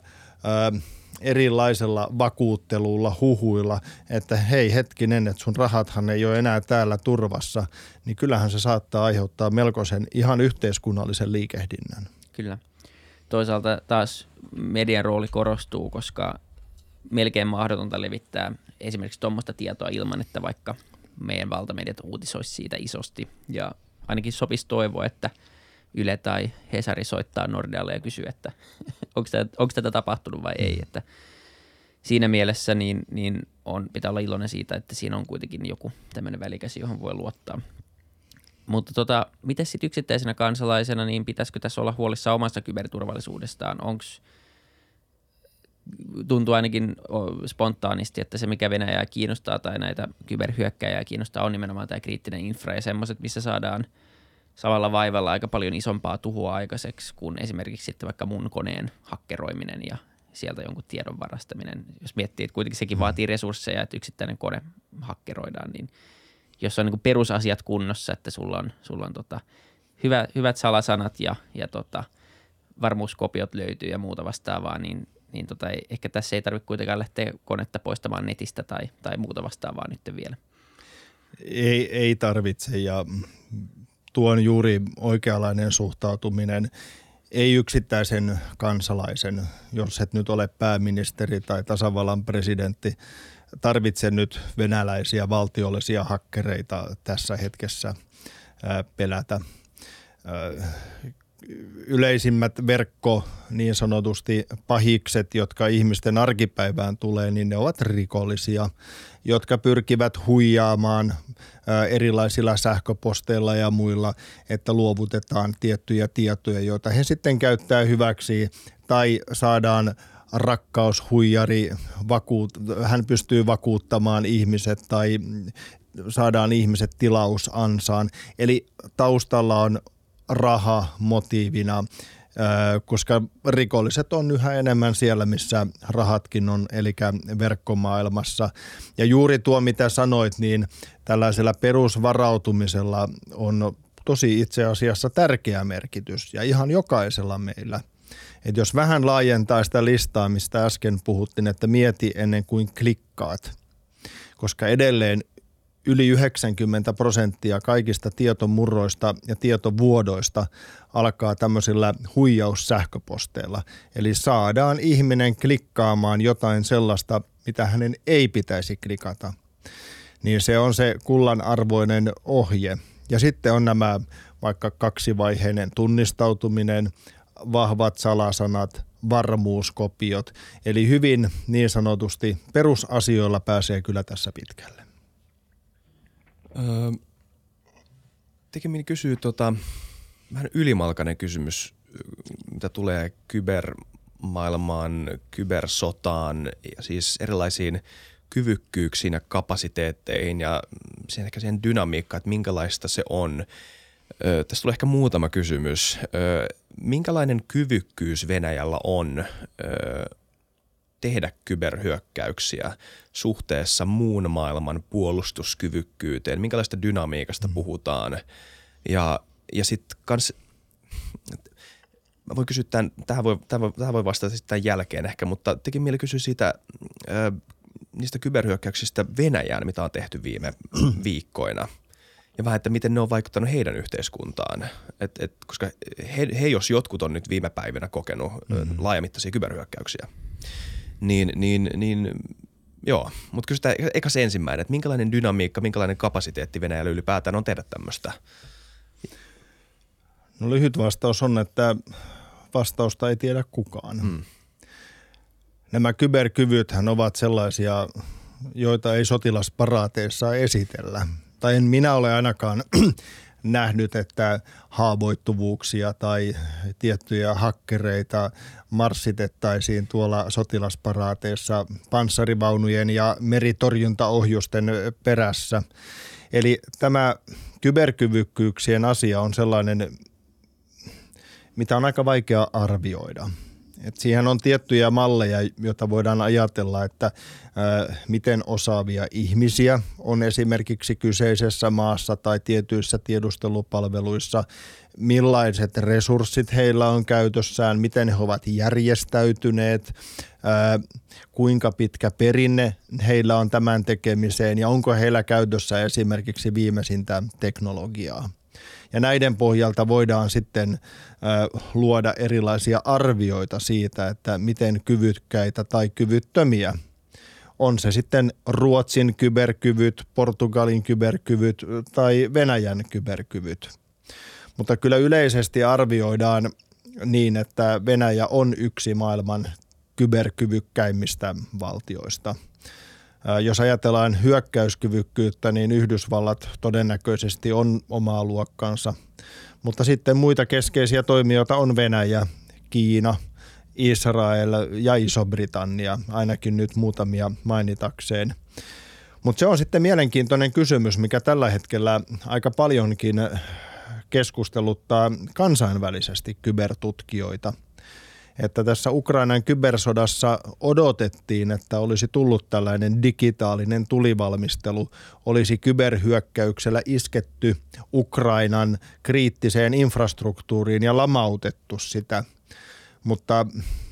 ö, erilaisella vakuuttelulla, huhuilla, että hei hetkinen, että sun rahathan ei ole enää täällä turvassa, niin kyllähän se saattaa aiheuttaa melkoisen ihan yhteiskunnallisen liikehdinnän. Kyllä. Toisaalta taas median rooli korostuu, koska melkein mahdotonta levittää esimerkiksi tuommoista tietoa ilman, että vaikka meidän valtamediat uutisoisi siitä isosti. Ja ainakin sopisi toivoa, että – Yle tai Hesari soittaa Nordealle ja kysyy, että onko, tätä, onko tätä tapahtunut vai ei. Että siinä mielessä niin, niin on, pitää olla iloinen siitä, että siinä on kuitenkin joku tämmöinen välikäsi, johon voi luottaa. Mutta tota, miten sitten yksittäisenä kansalaisena, niin pitäisikö tässä olla huolissa omasta kyberturvallisuudestaan? Onko tuntuu ainakin spontaanisti, että se mikä Venäjää kiinnostaa tai näitä kyberhyökkäjää kiinnostaa on nimenomaan tämä kriittinen infra ja semmoiset, missä saadaan – samalla vaivalla aika paljon isompaa tuhoa aikaiseksi kuin esimerkiksi sitten vaikka mun koneen hakkeroiminen ja sieltä jonkun tiedon varastaminen. Jos miettii, että kuitenkin sekin mm. vaatii resursseja, että yksittäinen kone hakkeroidaan, niin jos on niin perusasiat kunnossa, että sulla on, sulla on tota hyvä, hyvät salasanat ja, ja tota, varmuuskopiot löytyy ja muuta vastaavaa, niin, niin tota, ehkä tässä ei tarvitse kuitenkaan lähteä konetta poistamaan netistä tai, tai muuta vastaavaa nyt vielä. Ei, ei tarvitse ja tuo on juuri oikeanlainen suhtautuminen. Ei yksittäisen kansalaisen, jos et nyt ole pääministeri tai tasavallan presidentti, tarvitse nyt venäläisiä valtiollisia hakkereita tässä hetkessä pelätä yleisimmät verkko niin sanotusti pahikset, jotka ihmisten arkipäivään tulee, niin ne ovat rikollisia, jotka pyrkivät huijaamaan erilaisilla sähköposteilla ja muilla, että luovutetaan tiettyjä tietoja, joita he sitten käyttää hyväksi tai saadaan rakkaushuijari, vakuut, hän pystyy vakuuttamaan ihmiset tai saadaan ihmiset tilausansaan. Eli taustalla on raha motiivina, koska rikolliset on yhä enemmän siellä, missä rahatkin on, eli verkkomaailmassa. Ja juuri tuo, mitä sanoit, niin tällaisella perusvarautumisella on tosi itse asiassa tärkeä merkitys ja ihan jokaisella meillä. Et jos vähän laajentaa sitä listaa, mistä äsken puhuttiin, että mieti ennen kuin klikkaat, koska edelleen yli 90 prosenttia kaikista tietomurroista ja tietovuodoista alkaa tämmöisillä huijaussähköposteilla. Eli saadaan ihminen klikkaamaan jotain sellaista, mitä hänen ei pitäisi klikata. Niin se on se kullan arvoinen ohje. Ja sitten on nämä vaikka kaksivaiheinen tunnistautuminen, vahvat salasanat, varmuuskopiot. Eli hyvin niin sanotusti perusasioilla pääsee kyllä tässä pitkälle. Öö, tekeminen kysyy tota, vähän ylimalkainen kysymys. mitä tulee kybermaailmaan, kybersotaan ja siis erilaisiin kyvykkyyksiin ja kapasiteetteihin ja siihen ehkä siihen dynamiikkaan, että minkälaista se on. Ö, tästä tulee ehkä muutama kysymys. Ö, minkälainen kyvykkyys Venäjällä on ö, tehdä kyberhyökkäyksiä suhteessa muun maailman puolustuskyvykkyyteen? Minkälaista dynamiikasta mm. puhutaan? Ja, ja sitten kans, mä voin kysyä tämän, tähän voi, tähän voi, tähän voi vastata sitten tämän jälkeen ehkä, mutta tekin mieli kysyä siitä ö, niistä kyberhyökkäyksistä Venäjään, mitä on tehty viime viikkoina. Ja vähän, että miten ne on vaikuttanut heidän yhteiskuntaan. Et, et, koska he, he, jos jotkut on nyt viime päivinä kokenut mm-hmm. laajamittaisia kyberhyökkäyksiä, niin, niin, niin joo. Mutta kysytään eka se ensimmäinen, että minkälainen dynamiikka, minkälainen kapasiteetti Venäjällä ylipäätään on tehdä tämmöistä? No lyhyt vastaus on, että vastausta ei tiedä kukaan. Hmm. Nämä kyberkyvythän ovat sellaisia, joita ei sotilasparaateissa esitellä. Tai en minä ole ainakaan nähnyt, että haavoittuvuuksia tai tiettyjä hakkereita marssitettaisiin tuolla sotilasparaateissa panssarivaunujen ja meritorjuntaohjusten perässä. Eli tämä kyberkyvykkyyksien asia on sellainen, mitä on aika vaikea arvioida – et siihen on tiettyjä malleja, joita voidaan ajatella, että äh, miten osaavia ihmisiä on esimerkiksi kyseisessä maassa tai tietyissä tiedustelupalveluissa, millaiset resurssit heillä on käytössään, miten he ovat järjestäytyneet, äh, kuinka pitkä perinne heillä on tämän tekemiseen ja onko heillä käytössä esimerkiksi viimeisintä teknologiaa. Ja näiden pohjalta voidaan sitten luoda erilaisia arvioita siitä, että miten kyvykkäitä tai kyvyttömiä on se sitten Ruotsin kyberkyvyt, Portugalin kyberkyvyt tai Venäjän kyberkyvyt. Mutta kyllä yleisesti arvioidaan niin, että Venäjä on yksi maailman kyberkyvykkäimmistä valtioista – jos ajatellaan hyökkäyskyvykkyyttä, niin Yhdysvallat todennäköisesti on omaa luokkansa. Mutta sitten muita keskeisiä toimijoita on Venäjä, Kiina, Israel ja Iso-Britannia, ainakin nyt muutamia mainitakseen. Mutta se on sitten mielenkiintoinen kysymys, mikä tällä hetkellä aika paljonkin keskusteluttaa kansainvälisesti kybertutkijoita – että tässä Ukrainan kybersodassa odotettiin, että olisi tullut tällainen digitaalinen tulivalmistelu, olisi kyberhyökkäyksellä isketty Ukrainan kriittiseen infrastruktuuriin ja lamautettu sitä. Mutta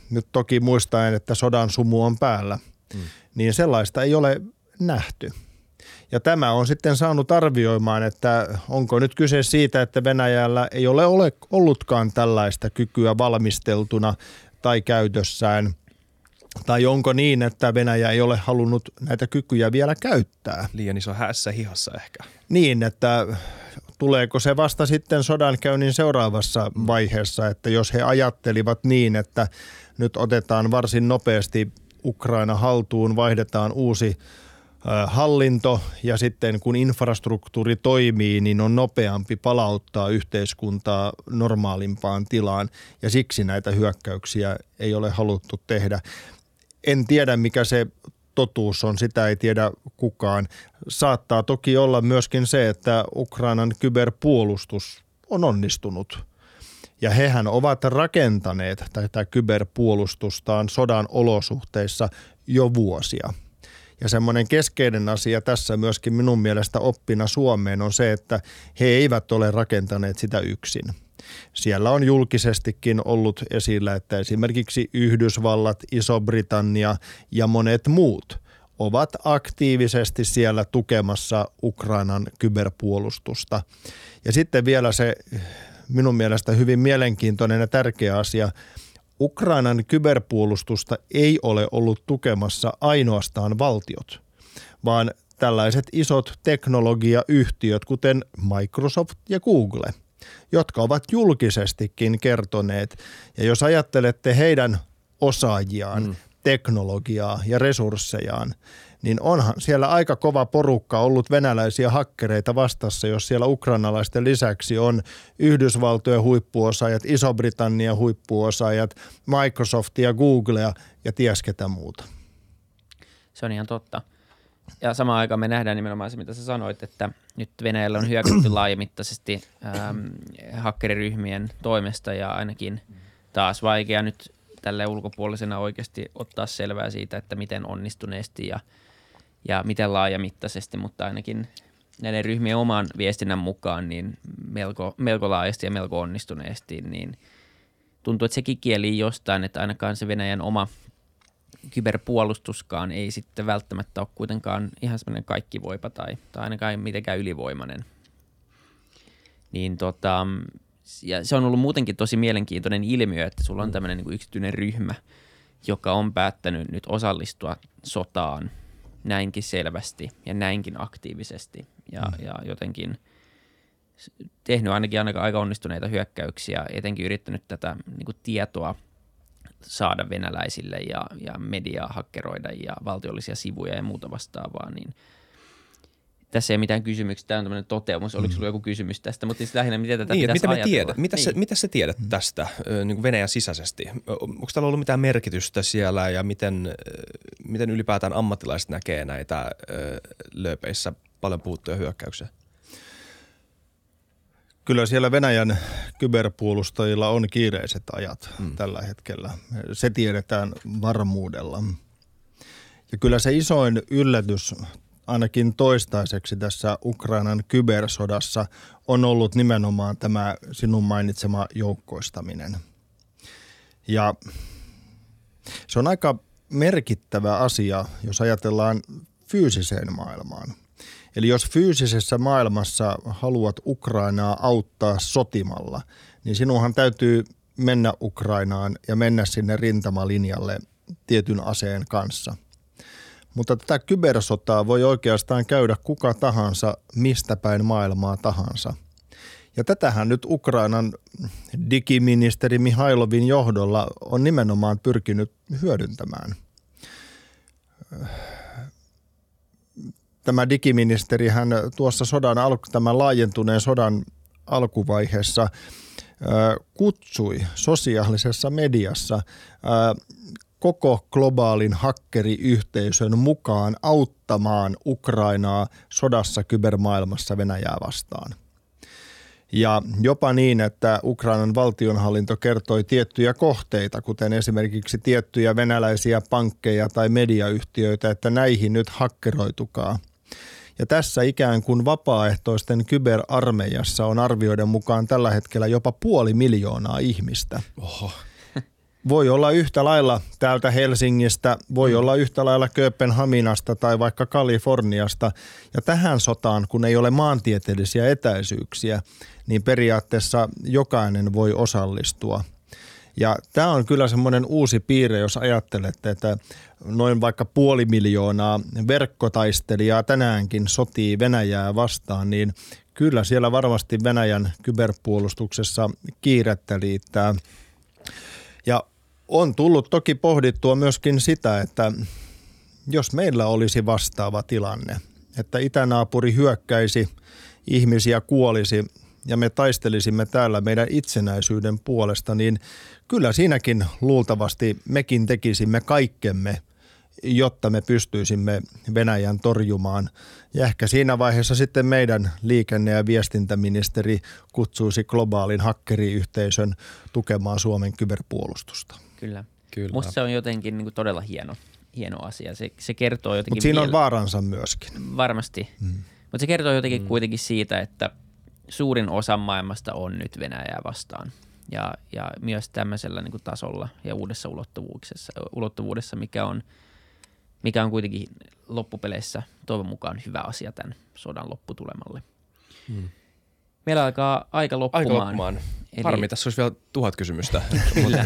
nyt toki muistaen, että sodan sumu on päällä, mm. niin sellaista ei ole nähty. Ja tämä on sitten saanut arvioimaan, että onko nyt kyse siitä, että Venäjällä ei ole, ole ollutkaan tällaista kykyä valmisteltuna tai käytössään. Tai onko niin, että Venäjä ei ole halunnut näitä kykyjä vielä käyttää? Liian iso hässä hihassa ehkä. Niin, että tuleeko se vasta sitten sodankäynnin seuraavassa vaiheessa, että jos he ajattelivat niin, että nyt otetaan varsin nopeasti Ukraina haltuun, vaihdetaan uusi hallinto ja sitten kun infrastruktuuri toimii, niin on nopeampi palauttaa yhteiskuntaa normaalimpaan tilaan ja siksi näitä hyökkäyksiä ei ole haluttu tehdä. En tiedä mikä se totuus on, sitä ei tiedä kukaan. Saattaa toki olla myöskin se, että Ukrainan kyberpuolustus on onnistunut. Ja hehän ovat rakentaneet tätä kyberpuolustustaan sodan olosuhteissa jo vuosia – ja semmoinen keskeinen asia tässä myöskin minun mielestä oppina Suomeen on se, että he eivät ole rakentaneet sitä yksin. Siellä on julkisestikin ollut esillä, että esimerkiksi Yhdysvallat, Iso-Britannia ja monet muut ovat aktiivisesti siellä tukemassa Ukrainan kyberpuolustusta. Ja sitten vielä se minun mielestä hyvin mielenkiintoinen ja tärkeä asia – Ukrainan kyberpuolustusta ei ole ollut tukemassa ainoastaan valtiot, vaan tällaiset isot teknologiayhtiöt, kuten Microsoft ja Google, jotka ovat julkisestikin kertoneet. Ja jos ajattelette heidän osaajiaan, mm. teknologiaa ja resurssejaan, niin onhan siellä aika kova porukka ollut venäläisiä hakkereita vastassa, jos siellä ukrainalaisten lisäksi on Yhdysvaltojen huippuosaajat, Iso-Britannian huippuosaajat, Microsoftia, Googlea ja ties ketä muuta. Se on ihan totta. Ja samaan aikaan me nähdään nimenomaan se, mitä sä sanoit, että nyt Venäjällä on hyökätty laajamittaisesti ähm, hakkeriryhmien toimesta ja ainakin taas vaikea nyt tälle ulkopuolisena oikeasti ottaa selvää siitä, että miten onnistuneesti ja, ja miten laajamittaisesti, mutta ainakin näiden ryhmien oman viestinnän mukaan niin melko, melko laajasti ja melko onnistuneesti, niin tuntuu, että sekin kieli jostain, että ainakaan se Venäjän oma – kyberpuolustuskaan ei sitten välttämättä ole kuitenkaan ihan semmoinen kaikki voipa tai, tai ainakaan mitenkään ylivoimainen. Niin tota, ja se on ollut muutenkin tosi mielenkiintoinen ilmiö, että sulla on mm. tämmöinen niin yksityinen ryhmä, joka on päättänyt nyt osallistua sotaan näinkin selvästi ja näinkin aktiivisesti ja, mm. ja jotenkin tehnyt ainakin aika onnistuneita hyökkäyksiä, etenkin yrittänyt tätä niin kuin tietoa – saada venäläisille ja, ja mediaa hakkeroida ja valtiollisia sivuja ja muuta vastaavaa, niin tässä ei mitään kysymyksiä, tämä on tämmöinen toteamus. Oliko sinulla joku kysymys tästä, mutta siis lähinnä miten tätä niin, pitäisi mitä me tiedät, mitä, niin. sä, mitä sä tiedät mm. tästä niin kuin Venäjän sisäisesti? Onko täällä ollut mitään merkitystä siellä ja miten, miten ylipäätään ammattilaiset näkee näitä lööpeissä paljon puuttuja hyökkäyksiä? Kyllä siellä Venäjän kyberpuolustajilla on kiireiset ajat mm. tällä hetkellä. Se tiedetään varmuudella. Ja kyllä se isoin yllätys ainakin toistaiseksi tässä Ukrainan kybersodassa on ollut nimenomaan tämä sinun mainitsema joukkoistaminen. Ja se on aika merkittävä asia, jos ajatellaan fyysiseen maailmaan – Eli jos fyysisessä maailmassa haluat Ukrainaa auttaa sotimalla, niin sinunhan täytyy mennä Ukrainaan ja mennä sinne rintamalinjalle tietyn aseen kanssa. Mutta tätä kybersotaa voi oikeastaan käydä kuka tahansa, mistä päin maailmaa tahansa. Ja tätähän nyt Ukrainan digiministeri Mihailovin johdolla on nimenomaan pyrkinyt hyödyntämään tämä digiministeri hän tuossa sodan alku, tämän laajentuneen sodan alkuvaiheessa kutsui sosiaalisessa mediassa koko globaalin hakkeriyhteisön mukaan auttamaan Ukrainaa sodassa kybermaailmassa Venäjää vastaan. Ja jopa niin, että Ukrainan valtionhallinto kertoi tiettyjä kohteita, kuten esimerkiksi tiettyjä venäläisiä pankkeja tai mediayhtiöitä, että näihin nyt hakkeroitukaa – ja tässä ikään kuin vapaaehtoisten kyberarmeijassa on arvioiden mukaan tällä hetkellä jopa puoli miljoonaa ihmistä. Oho. Voi olla yhtä lailla täältä Helsingistä, voi mm. olla yhtä lailla Kööpenhaminasta tai vaikka Kaliforniasta. Ja tähän sotaan, kun ei ole maantieteellisiä etäisyyksiä, niin periaatteessa jokainen voi osallistua – ja tämä on kyllä semmoinen uusi piirre, jos ajattelette, että noin vaikka puoli miljoonaa verkkotaistelijaa tänäänkin sotii Venäjää vastaan, niin kyllä siellä varmasti Venäjän kyberpuolustuksessa kiirettä liittää. Ja on tullut toki pohdittua myöskin sitä, että jos meillä olisi vastaava tilanne, että itänaapuri hyökkäisi, ihmisiä kuolisi ja me taistelisimme täällä meidän itsenäisyyden puolesta, niin kyllä siinäkin luultavasti mekin tekisimme kaikkemme, jotta me pystyisimme Venäjän torjumaan. Ja ehkä siinä vaiheessa sitten meidän liikenne- ja viestintäministeri kutsuisi globaalin hakkeriyhteisön tukemaan Suomen kyberpuolustusta. Kyllä. Kyllä. Musta se on jotenkin niin kuin todella hieno, hieno asia. Se, se kertoo jotenkin... Mutta siinä vielä... on vaaransa myöskin. Varmasti. Hmm. Mutta se kertoo jotenkin hmm. kuitenkin siitä, että suurin osa maailmasta on nyt Venäjää vastaan. Ja, ja myös tämmöisellä niin kuin tasolla ja uudessa ulottuvuudessa, ulottuvuudessa mikä, on, mikä on kuitenkin loppupeleissä toivon mukaan hyvä asia tämän sodan lopputulemalle. Hmm. Meillä alkaa aika loppumaan. Aika loppumaan. Eli... Harmi, tässä olisi vielä tuhat kysymystä, mutta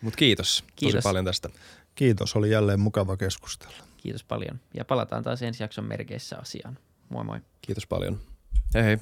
mut kiitos, kiitos tosi paljon tästä. Kiitos, oli jälleen mukava keskustella. Kiitos paljon ja palataan taas ensi jakson merkeissä asiaan. Moi moi. Kiitos paljon. Hei hei.